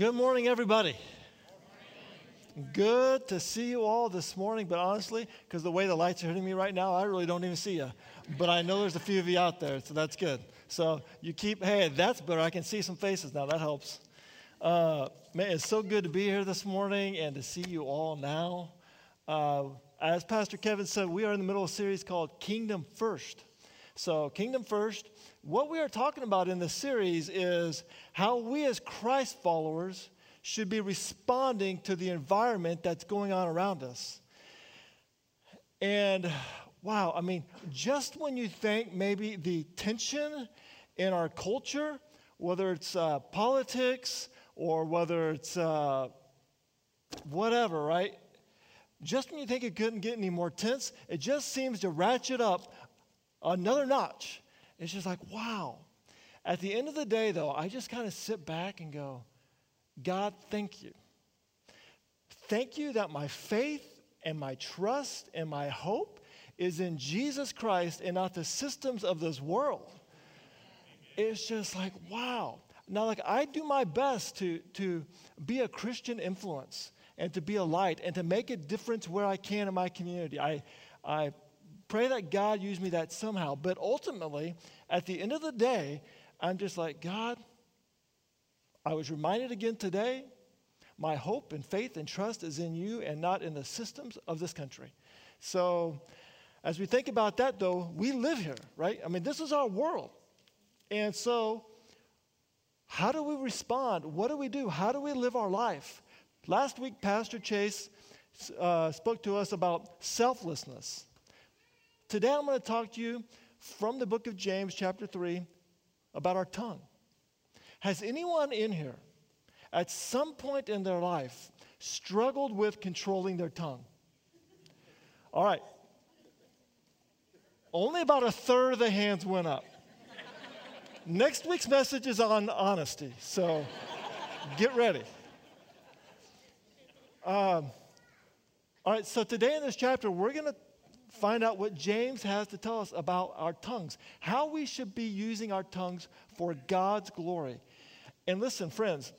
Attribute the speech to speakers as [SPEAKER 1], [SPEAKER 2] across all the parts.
[SPEAKER 1] Good morning, everybody. Good to see you all this morning, but honestly, because the way the lights are hitting me right now, I really don't even see you. But I know there's a few of you out there, so that's good. So you keep, hey, that's better. I can see some faces now. That helps. Uh, man, it's so good to be here this morning and to see you all now. Uh, as Pastor Kevin said, we are in the middle of a series called Kingdom First. So, Kingdom First, what we are talking about in this series is how we as Christ followers should be responding to the environment that's going on around us. And wow, I mean, just when you think maybe the tension in our culture, whether it's uh, politics or whether it's uh, whatever, right? Just when you think it couldn't get any more tense, it just seems to ratchet up another notch. It's just like, wow. At the end of the day, though, I just kind of sit back and go, God, thank you. Thank you that my faith and my trust and my hope is in Jesus Christ and not the systems of this world. It's just like, wow. Now, like, I do my best to, to be a Christian influence and to be a light and to make a difference where I can in my community. I, I pray that God use me that somehow. But ultimately, at the end of the day, I'm just like, God, I was reminded again today my hope and faith and trust is in you and not in the systems of this country. So, as we think about that, though, we live here, right? I mean, this is our world. And so, how do we respond? What do we do? How do we live our life? Last week, Pastor Chase uh, spoke to us about selflessness. Today, I'm going to talk to you from the book of James, chapter 3, about our tongue. Has anyone in here at some point in their life struggled with controlling their tongue? All right. Only about a third of the hands went up. Next week's message is on honesty, so get ready. Um, all right, so today in this chapter, we're going to find out what James has to tell us about our tongues, how we should be using our tongues for God's glory. And listen, friends,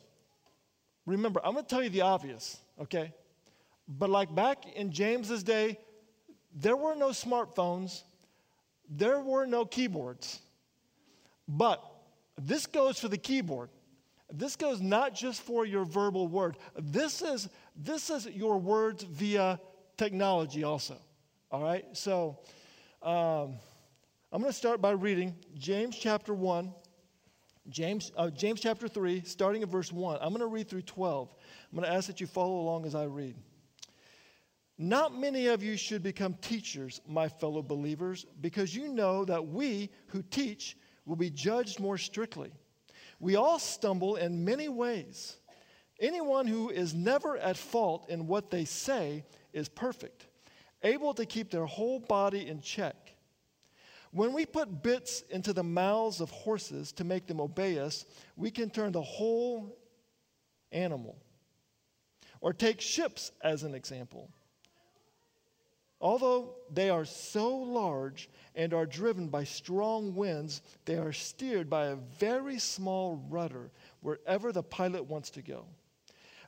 [SPEAKER 1] remember, I'm going to tell you the obvious, okay? But like back in James's day, there were no smartphones, there were no keyboards. But this goes for the keyboard. This goes not just for your verbal word. This is this is your words via technology also. All right? So um, I'm going to start by reading James chapter 1, James, uh, James chapter 3, starting at verse 1. I'm going to read through 12. I'm going to ask that you follow along as I read. Not many of you should become teachers, my fellow believers, because you know that we who teach will be judged more strictly. We all stumble in many ways. Anyone who is never at fault in what they say is perfect able to keep their whole body in check. When we put bits into the mouths of horses to make them obey us, we can turn the whole animal. Or take ships as an example. Although they are so large and are driven by strong winds, they are steered by a very small rudder wherever the pilot wants to go.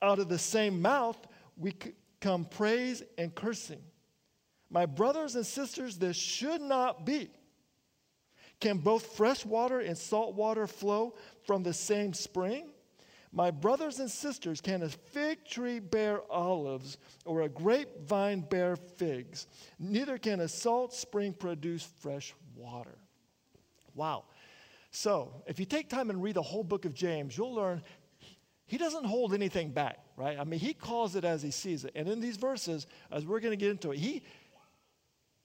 [SPEAKER 1] Out of the same mouth we come praise and cursing. My brothers and sisters, this should not be. Can both fresh water and salt water flow from the same spring? My brothers and sisters, can a fig tree bear olives or a grapevine bear figs? Neither can a salt spring produce fresh water. Wow. So, if you take time and read the whole book of James, you'll learn he doesn't hold anything back, right? I mean, he calls it as he sees it. And in these verses, as we're going to get into it, he,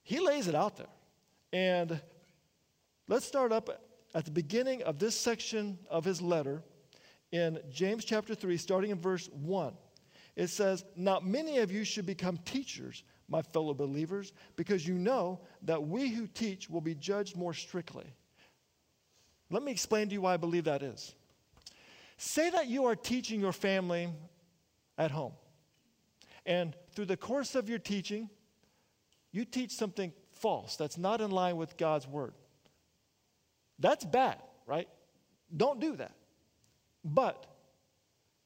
[SPEAKER 1] he lays it out there. And let's start up at the beginning of this section of his letter in James chapter 3, starting in verse 1. It says, Not many of you should become teachers, my fellow believers, because you know that we who teach will be judged more strictly. Let me explain to you why I believe that is. Say that you are teaching your family at home, and through the course of your teaching, you teach something false that's not in line with God's word. That's bad, right? Don't do that. But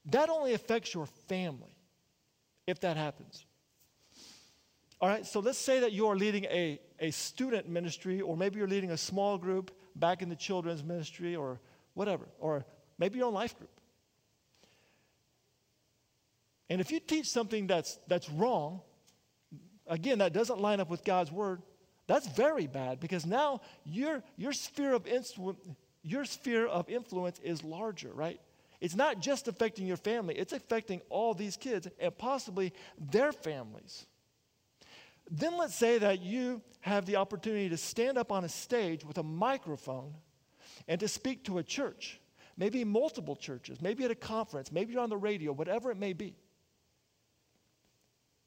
[SPEAKER 1] that only affects your family if that happens. All right, so let's say that you are leading a, a student ministry, or maybe you're leading a small group back in the children's ministry, or whatever, or maybe your own life group. And if you teach something that's, that's wrong, again, that doesn't line up with God's word, that's very bad because now your, your, sphere of influ- your sphere of influence is larger, right? It's not just affecting your family, it's affecting all these kids and possibly their families. Then let's say that you have the opportunity to stand up on a stage with a microphone and to speak to a church, maybe multiple churches, maybe at a conference, maybe you're on the radio, whatever it may be.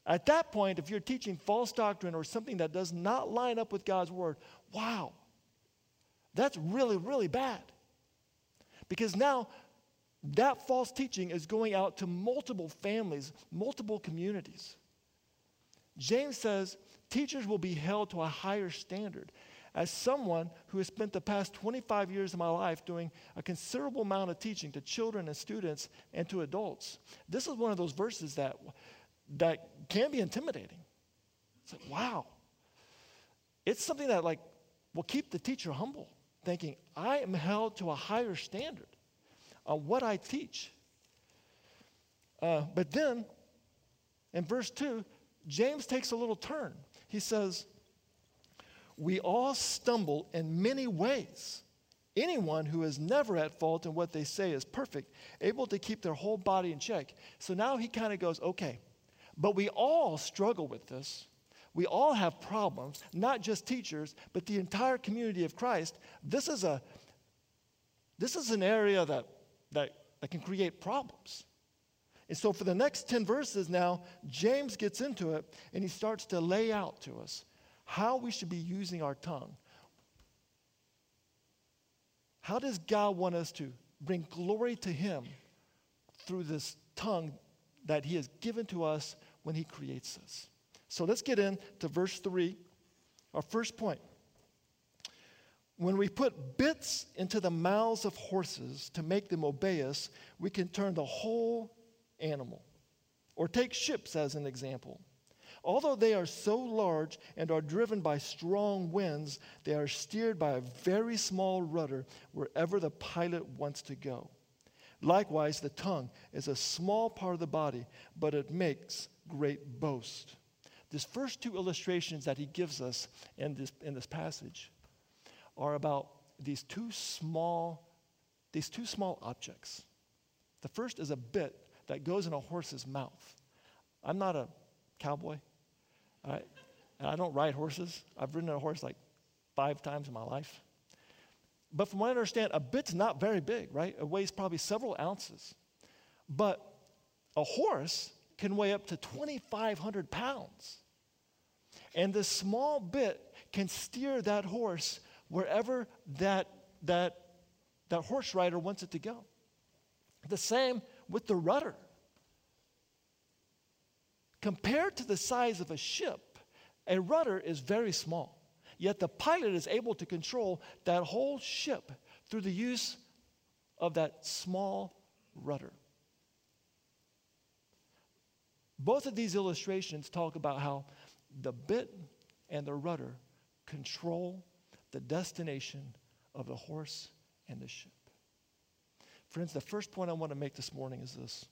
[SPEAKER 1] At that point, if you're teaching false doctrine or something that does not line up with God's word, wow, that's really, really bad. Because now that false teaching is going out to multiple families, multiple communities. James says teachers will be held to a higher standard. As someone who has spent the past 25 years of my life doing a considerable amount of teaching to children and students and to adults, this is one of those verses that, that can be intimidating. It's like, wow. It's something that like will keep the teacher humble, thinking, I am held to a higher standard on what I teach. Uh, but then, in verse 2, James takes a little turn. He says, We all stumble in many ways. Anyone who is never at fault in what they say is perfect, able to keep their whole body in check. So now he kind of goes, Okay, but we all struggle with this. We all have problems, not just teachers, but the entire community of Christ. This is a this is an area that that, that can create problems. And so, for the next 10 verses now, James gets into it and he starts to lay out to us how we should be using our tongue. How does God want us to bring glory to Him through this tongue that He has given to us when He creates us? So, let's get into verse 3, our first point. When we put bits into the mouths of horses to make them obey us, we can turn the whole animal. Or take ships as an example. Although they are so large and are driven by strong winds, they are steered by a very small rudder wherever the pilot wants to go. Likewise, the tongue is a small part of the body, but it makes great boast. These first two illustrations that he gives us in this, in this passage are about these two small, these two small objects. The first is a bit that goes in a horse's mouth. I'm not a cowboy. I, I don't ride horses. I've ridden a horse like five times in my life. But from what I understand, a bit's not very big, right? It weighs probably several ounces. But a horse can weigh up to 2,500 pounds. And this small bit can steer that horse wherever that, that, that horse rider wants it to go. The same with the rudder. Compared to the size of a ship, a rudder is very small. Yet the pilot is able to control that whole ship through the use of that small rudder. Both of these illustrations talk about how the bit and the rudder control the destination of the horse and the ship. Friends, the first point I want to make this morning is this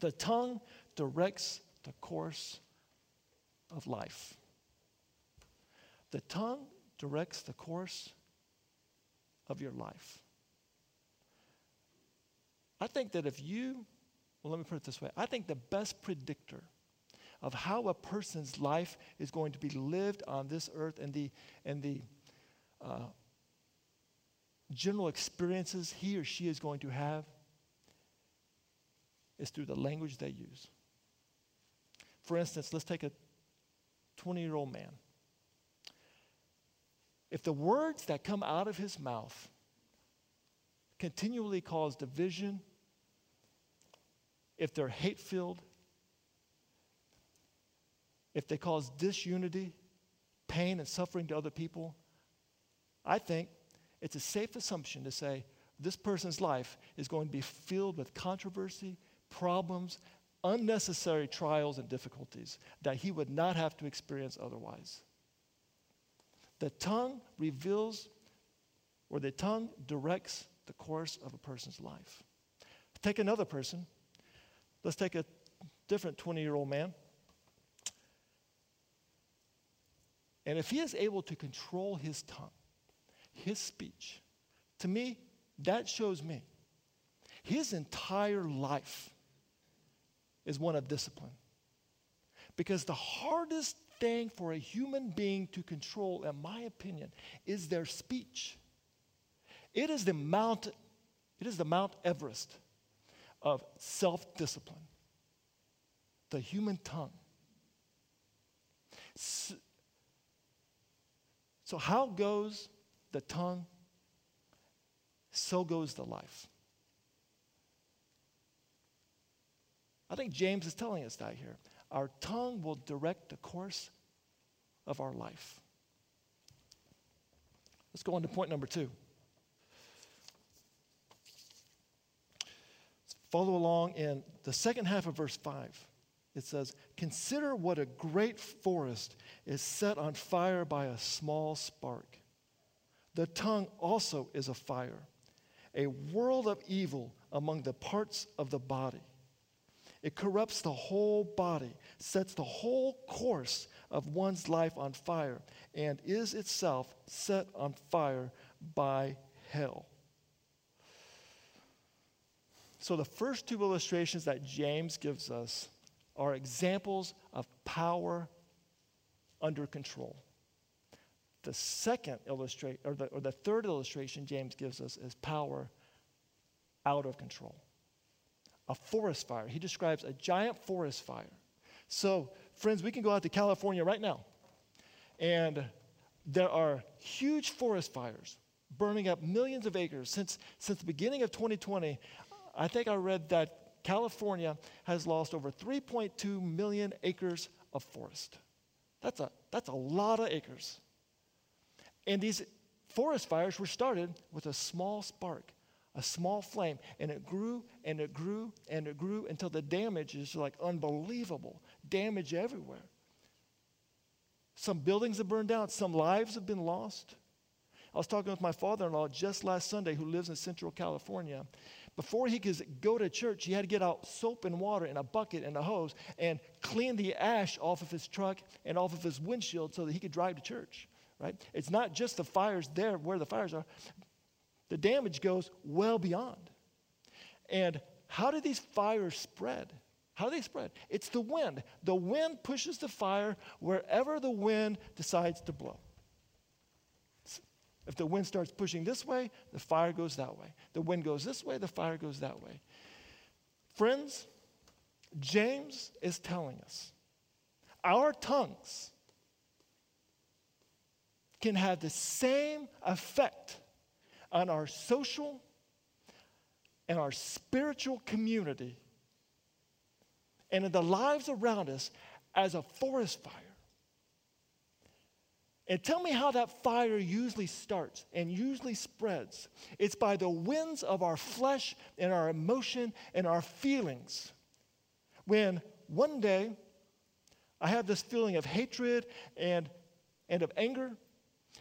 [SPEAKER 1] the tongue directs the course of life. The tongue directs the course of your life. I think that if you, well, let me put it this way I think the best predictor of how a person's life is going to be lived on this earth and the, and the uh, general experiences he or she is going to have is through the language they use. For instance, let's take a 20 year old man. If the words that come out of his mouth continually cause division, if they're hate filled, if they cause disunity, pain, and suffering to other people, I think it's a safe assumption to say this person's life is going to be filled with controversy, problems, unnecessary trials, and difficulties that he would not have to experience otherwise. The tongue reveals, or the tongue directs the course of a person's life. Take another person. Let's take a different 20 year old man. And if he is able to control his tongue, his speech, to me, that shows me his entire life is one of discipline. Because the hardest thing for a human being to control, in my opinion, is their speech. It is the Mount, it is the Mount Everest of self-discipline. The human tongue. So, so how goes the tongue? So goes the life. I think James is telling us that here. Our tongue will direct the course of our life. Let's go on to point number two. Follow along in the second half of verse 5. It says, Consider what a great forest is set on fire by a small spark. The tongue also is a fire, a world of evil among the parts of the body. It corrupts the whole body, sets the whole course of one's life on fire, and is itself set on fire by hell. So, the first two illustrations that James gives us are examples of power under control. The second illustration, or the, or the third illustration James gives us is power out of control a forest fire. He describes a giant forest fire. So, friends, we can go out to California right now, and there are huge forest fires burning up millions of acres. Since, since the beginning of 2020, I think I read that California has lost over 3.2 million acres of forest. That's a, that's a lot of acres. And these forest fires were started with a small spark a small flame, and it grew and it grew and it grew until the damage is like unbelievable damage everywhere. Some buildings have burned down, some lives have been lost. I was talking with my father in law just last Sunday who lives in Central California. Before he could go to church, he had to get out soap and water in a bucket and a hose and clean the ash off of his truck and off of his windshield so that he could drive to church. Right? It's not just the fires there where the fires are, the damage goes well beyond. And how do these fires spread? How do they spread? It's the wind. The wind pushes the fire wherever the wind decides to blow. If the wind starts pushing this way, the fire goes that way. The wind goes this way, the fire goes that way. Friends, James is telling us our tongues can have the same effect on our social and our spiritual community and in the lives around us as a forest fire. And tell me how that fire usually starts and usually spreads. It's by the winds of our flesh and our emotion and our feelings. When one day I have this feeling of hatred and, and of anger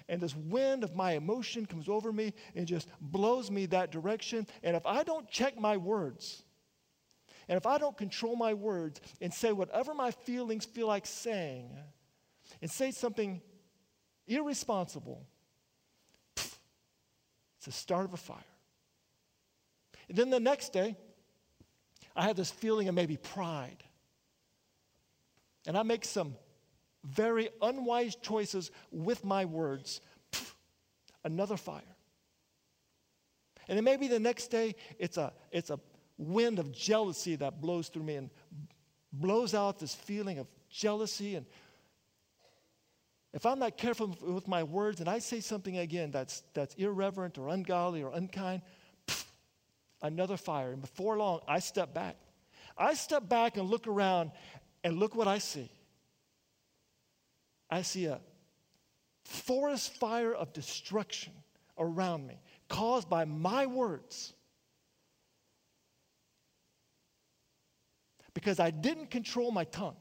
[SPEAKER 1] and this wind of my emotion comes over me and just blows me that direction. And if I don't check my words, and if I don't control my words and say whatever my feelings feel like saying, and say something irresponsible, it's the start of a fire. And then the next day, I have this feeling of maybe pride. And I make some very unwise choices with my words. Pff, another fire. And then maybe the next day, it's a, it's a wind of jealousy that blows through me and blows out this feeling of jealousy. And if I'm not careful with my words and I say something again that's, that's irreverent or ungodly or unkind, pff, another fire. And before long, I step back. I step back and look around and look what I see. I see a forest fire of destruction around me caused by my words. Because I didn't control my tongue.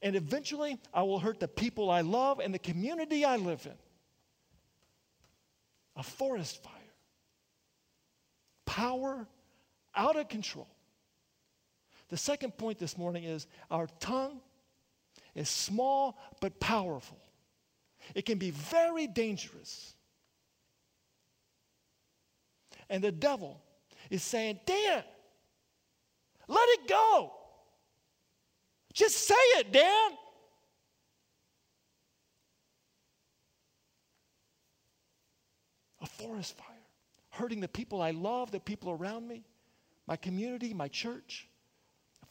[SPEAKER 1] And eventually, I will hurt the people I love and the community I live in. A forest fire. Power out of control. The second point this morning is our tongue is small but powerful. It can be very dangerous. And the devil is saying, Dan, let it go. Just say it, Dan. A forest fire, hurting the people I love, the people around me, my community, my church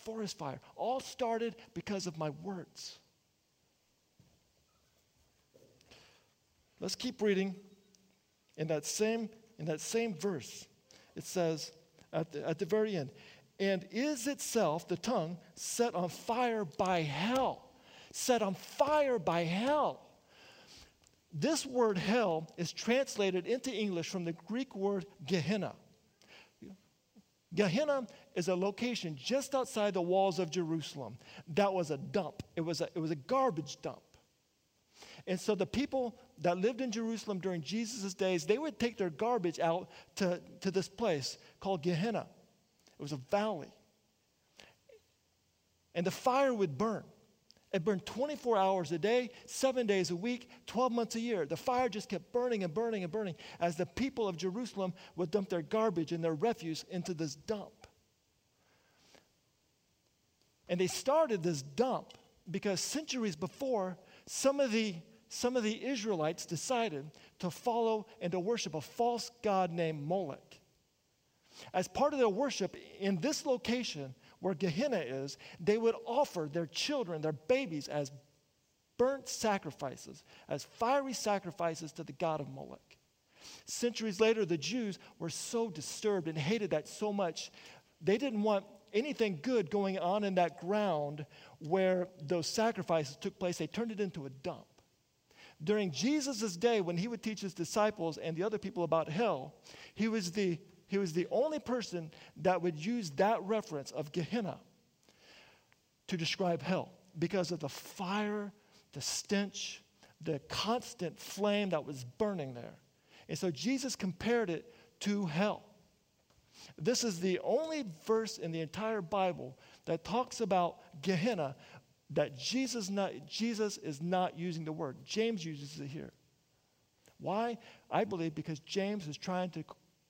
[SPEAKER 1] forest fire. All started because of my words. Let's keep reading. In that same, in that same verse, it says at the, at the very end, and is itself, the tongue, set on fire by hell. Set on fire by hell. This word hell is translated into English from the Greek word Gehenna. Gehenna is a location just outside the walls of Jerusalem that was a dump. It was a, it was a garbage dump. And so the people that lived in Jerusalem during Jesus' days, they would take their garbage out to, to this place called Gehenna. It was a valley. And the fire would burn. It burned 24 hours a day, seven days a week, 12 months a year. The fire just kept burning and burning and burning as the people of Jerusalem would dump their garbage and their refuse into this dump. And they started this dump because centuries before, some of the, some of the Israelites decided to follow and to worship a false god named Moloch. As part of their worship in this location where Gehenna is, they would offer their children, their babies, as burnt sacrifices, as fiery sacrifices to the god of Moloch. Centuries later, the Jews were so disturbed and hated that so much, they didn't want anything good going on in that ground where those sacrifices took place, they turned it into a dump. During Jesus' day, when he would teach his disciples and the other people about hell, he was the, he was the only person that would use that reference of Gehenna to describe hell because of the fire, the stench, the constant flame that was burning there. And so Jesus compared it to hell. This is the only verse in the entire Bible that talks about Gehenna that Jesus, not, Jesus is not using the word. James uses it here. Why? I believe because James is trying to,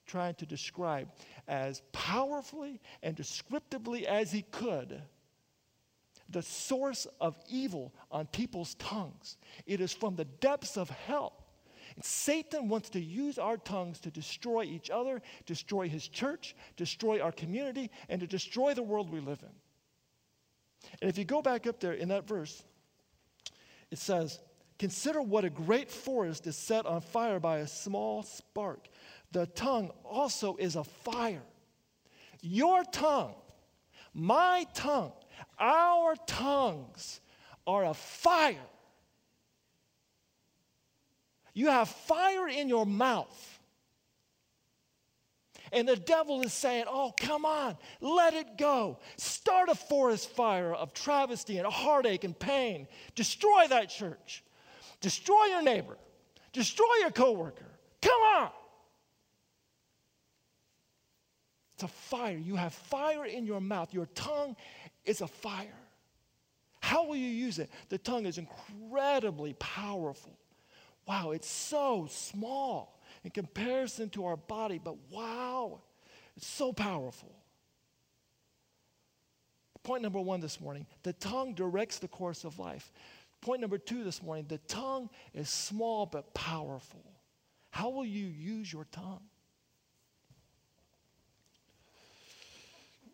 [SPEAKER 1] trying to describe as powerfully and descriptively as he could the source of evil on people's tongues. It is from the depths of hell Satan wants to use our tongues to destroy each other, destroy his church, destroy our community, and to destroy the world we live in. And if you go back up there in that verse, it says, Consider what a great forest is set on fire by a small spark. The tongue also is a fire. Your tongue, my tongue, our tongues are a fire you have fire in your mouth. And the devil is saying, Oh, come on, let it go. Start a forest fire of travesty and heartache and pain. Destroy that church. destroy your neighbor, destroy your coworker. Come on. It's a fire. You have fire in your mouth. Your tongue is a fire. How will you use it? The tongue is incredibly powerful. Wow, it's so small in comparison to our body, but wow, it's so powerful. Point number one this morning the tongue directs the course of life. Point number two this morning the tongue is small but powerful. How will you use your tongue?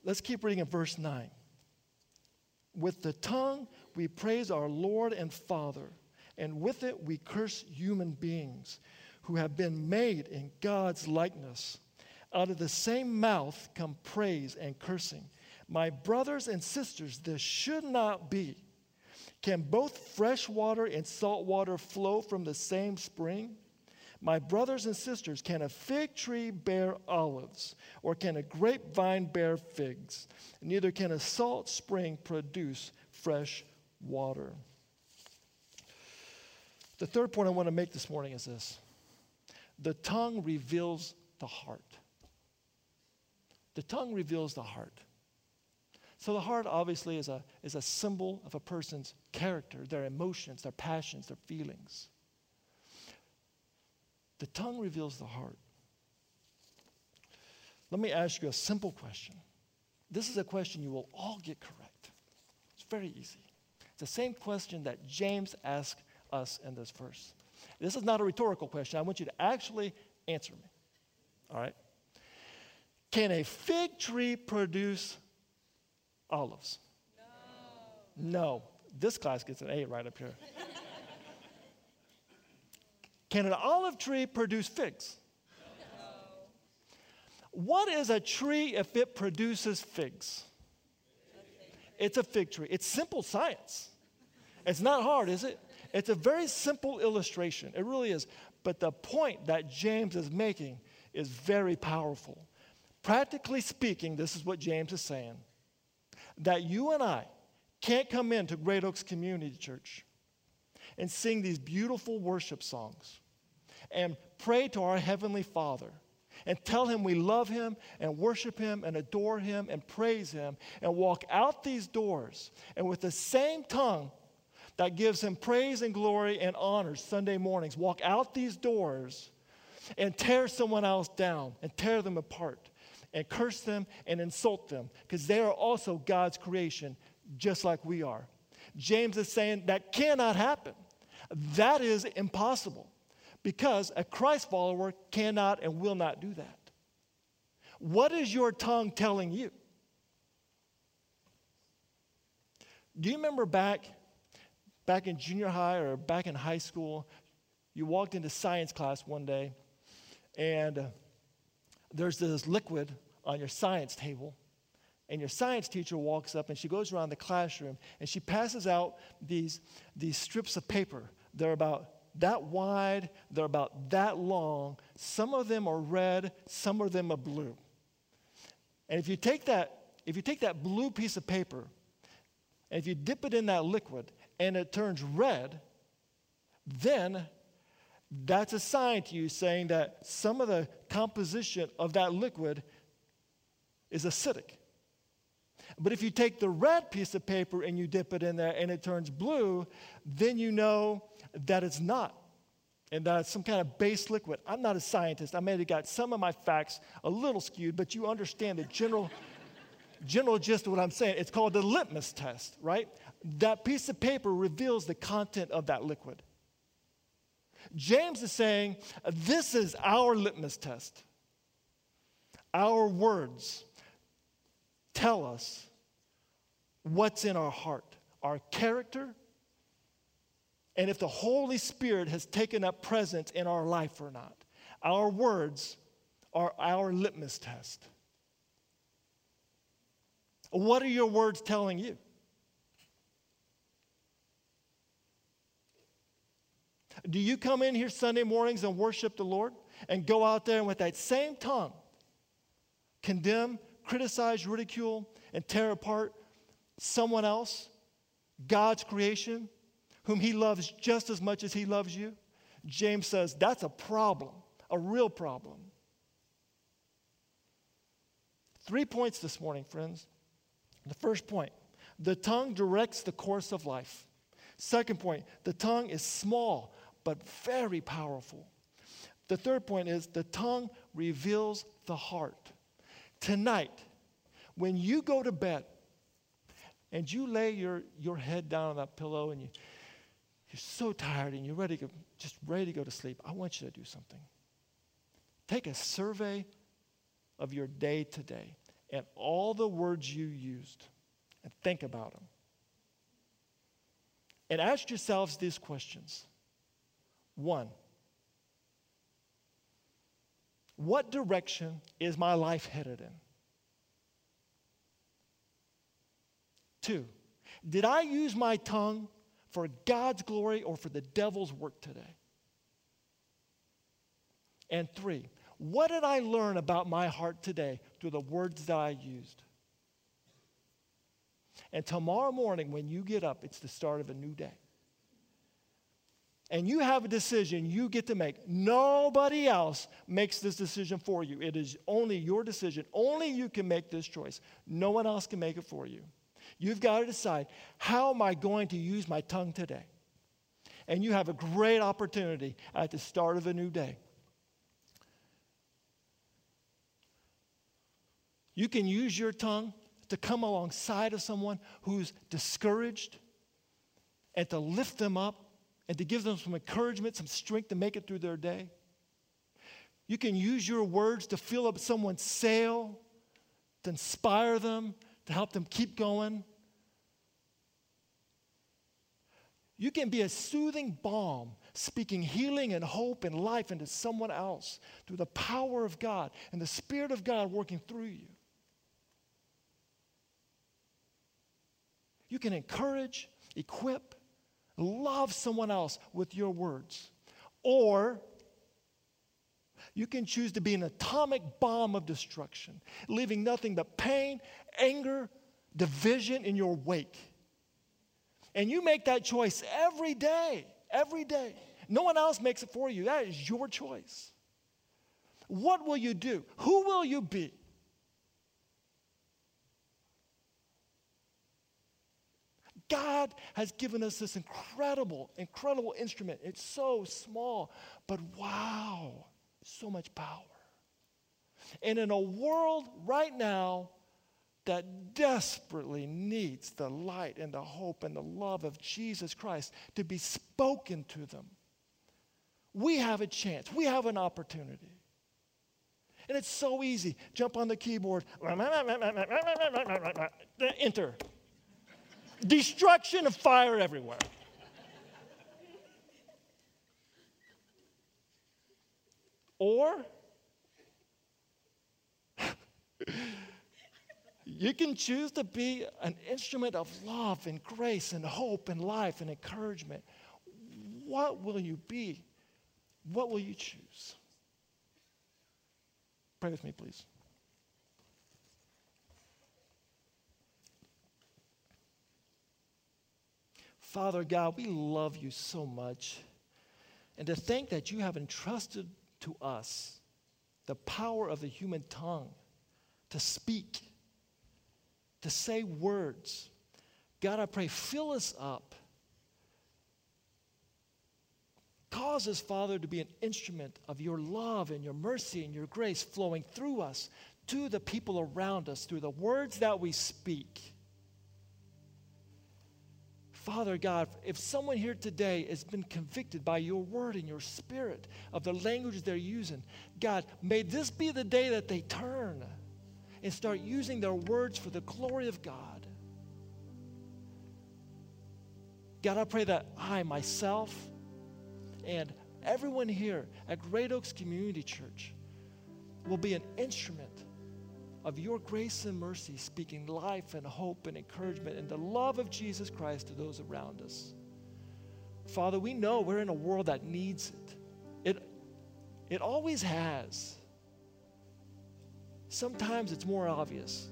[SPEAKER 1] Let's keep reading in verse 9. With the tongue, we praise our Lord and Father, and with it, we curse human beings who have been made in God's likeness. Out of the same mouth come praise and cursing. My brothers and sisters, this should not be. Can both fresh water and salt water flow from the same spring? My brothers and sisters, can a fig tree bear olives, or can a grapevine bear figs? Neither can a salt spring produce fresh water. The third point I want to make this morning is this the tongue reveals the heart. The tongue reveals the heart. So the heart obviously is a, is a symbol of a person's character, their emotions, their passions, their feelings. The tongue reveals the heart. Let me ask you a simple question. This is a question you will all get correct. It's very easy. It's the same question that James asked us in this verse. This is not a rhetorical question. I want you to actually answer me. All right? Can a fig tree produce olives? No. No. This class gets an A right up here. Can an olive tree produce figs? No. What is a tree if it produces figs? It's a fig tree. It's simple science. It's not hard, is it? It's a very simple illustration. It really is. But the point that James is making is very powerful. Practically speaking, this is what James is saying that you and I can't come into Great Oaks Community Church and sing these beautiful worship songs and pray to our Heavenly Father and tell Him we love Him and worship Him and adore Him and praise Him and walk out these doors and with the same tongue that gives Him praise and glory and honor Sunday mornings, walk out these doors and tear someone else down and tear them apart and curse them and insult them because they are also God's creation just like we are. James is saying that cannot happen. That is impossible because a Christ follower cannot and will not do that. What is your tongue telling you? Do you remember back back in junior high or back in high school, you walked into science class one day and uh, there's this liquid on your science table and your science teacher walks up and she goes around the classroom and she passes out these, these strips of paper. They're about that wide, they're about that long. Some of them are red, some of them are blue. And if you take that, if you take that blue piece of paper, and if you dip it in that liquid and it turns red, then that's a sign to you saying that some of the composition of that liquid is acidic. But if you take the red piece of paper and you dip it in there and it turns blue, then you know that it's not. And that it's some kind of base liquid. I'm not a scientist. I may have got some of my facts a little skewed, but you understand the general, general gist of what I'm saying. It's called the litmus test, right? That piece of paper reveals the content of that liquid. James is saying, This is our litmus test. Our words tell us what's in our heart, our character, and if the Holy Spirit has taken up presence in our life or not. Our words are our litmus test. What are your words telling you? Do you come in here Sunday mornings and worship the Lord and go out there and with that same tongue condemn, criticize, ridicule, and tear apart someone else, God's creation, whom he loves just as much as he loves you? James says that's a problem, a real problem. Three points this morning, friends. The first point the tongue directs the course of life. Second point, the tongue is small but very powerful. The third point is the tongue reveals the heart. Tonight, when you go to bed and you lay your, your head down on that pillow and you, you're so tired and you're ready to, just ready to go to sleep, I want you to do something. Take a survey of your day today and all the words you used and think about them. And ask yourselves these questions. One, what direction is my life headed in? Two, did I use my tongue for God's glory or for the devil's work today? And three, what did I learn about my heart today through the words that I used? And tomorrow morning, when you get up, it's the start of a new day. And you have a decision you get to make. Nobody else makes this decision for you. It is only your decision. Only you can make this choice. No one else can make it for you. You've got to decide how am I going to use my tongue today? And you have a great opportunity at the start of a new day. You can use your tongue to come alongside of someone who's discouraged and to lift them up and to give them some encouragement, some strength to make it through their day. You can use your words to fill up someone's sail, to inspire them, to help them keep going. You can be a soothing balm, speaking healing and hope and life into someone else through the power of God and the Spirit of God working through you. You can encourage, equip, love someone else with your words. Or you can choose to be an atomic bomb of destruction, leaving nothing but pain, anger, division in your wake. And you make that choice every day, every day. No one else makes it for you. That is your choice. What will you do? Who will you be? God has given us this incredible, incredible instrument. It's so small, but wow, so much power. And in a world right now that desperately needs the light and the hope and the love of Jesus Christ to be spoken to them, we have a chance, we have an opportunity. And it's so easy. Jump on the keyboard, enter destruction of fire everywhere. Or you can choose to be an instrument of love and grace and hope and life and encouragement. What will you be? What will you choose? Pray with me, please. Father God, we love you so much. And to think that you have entrusted to us the power of the human tongue to speak, to say words. God, I pray, fill us up. Cause us, Father, to be an instrument of your love and your mercy and your grace flowing through us to the people around us through the words that we speak. Father God, if someone here today has been convicted by your word and your spirit of the language they're using, God, may this be the day that they turn and start using their words for the glory of God. God, I pray that I, myself, and everyone here at Great Oaks Community Church will be an instrument of your grace and mercy, speaking life and hope and encouragement and the love of Jesus Christ to those around us. Father, we know we're in a world that needs it. It, it always has. Sometimes it's more obvious,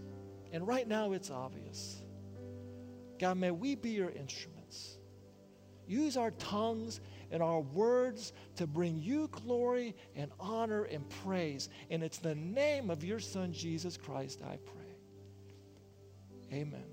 [SPEAKER 1] and right now it's obvious. God, may we be your instruments. use our tongues and our words to bring you glory and honor and praise. And it's the name of your Son, Jesus Christ, I pray. Amen.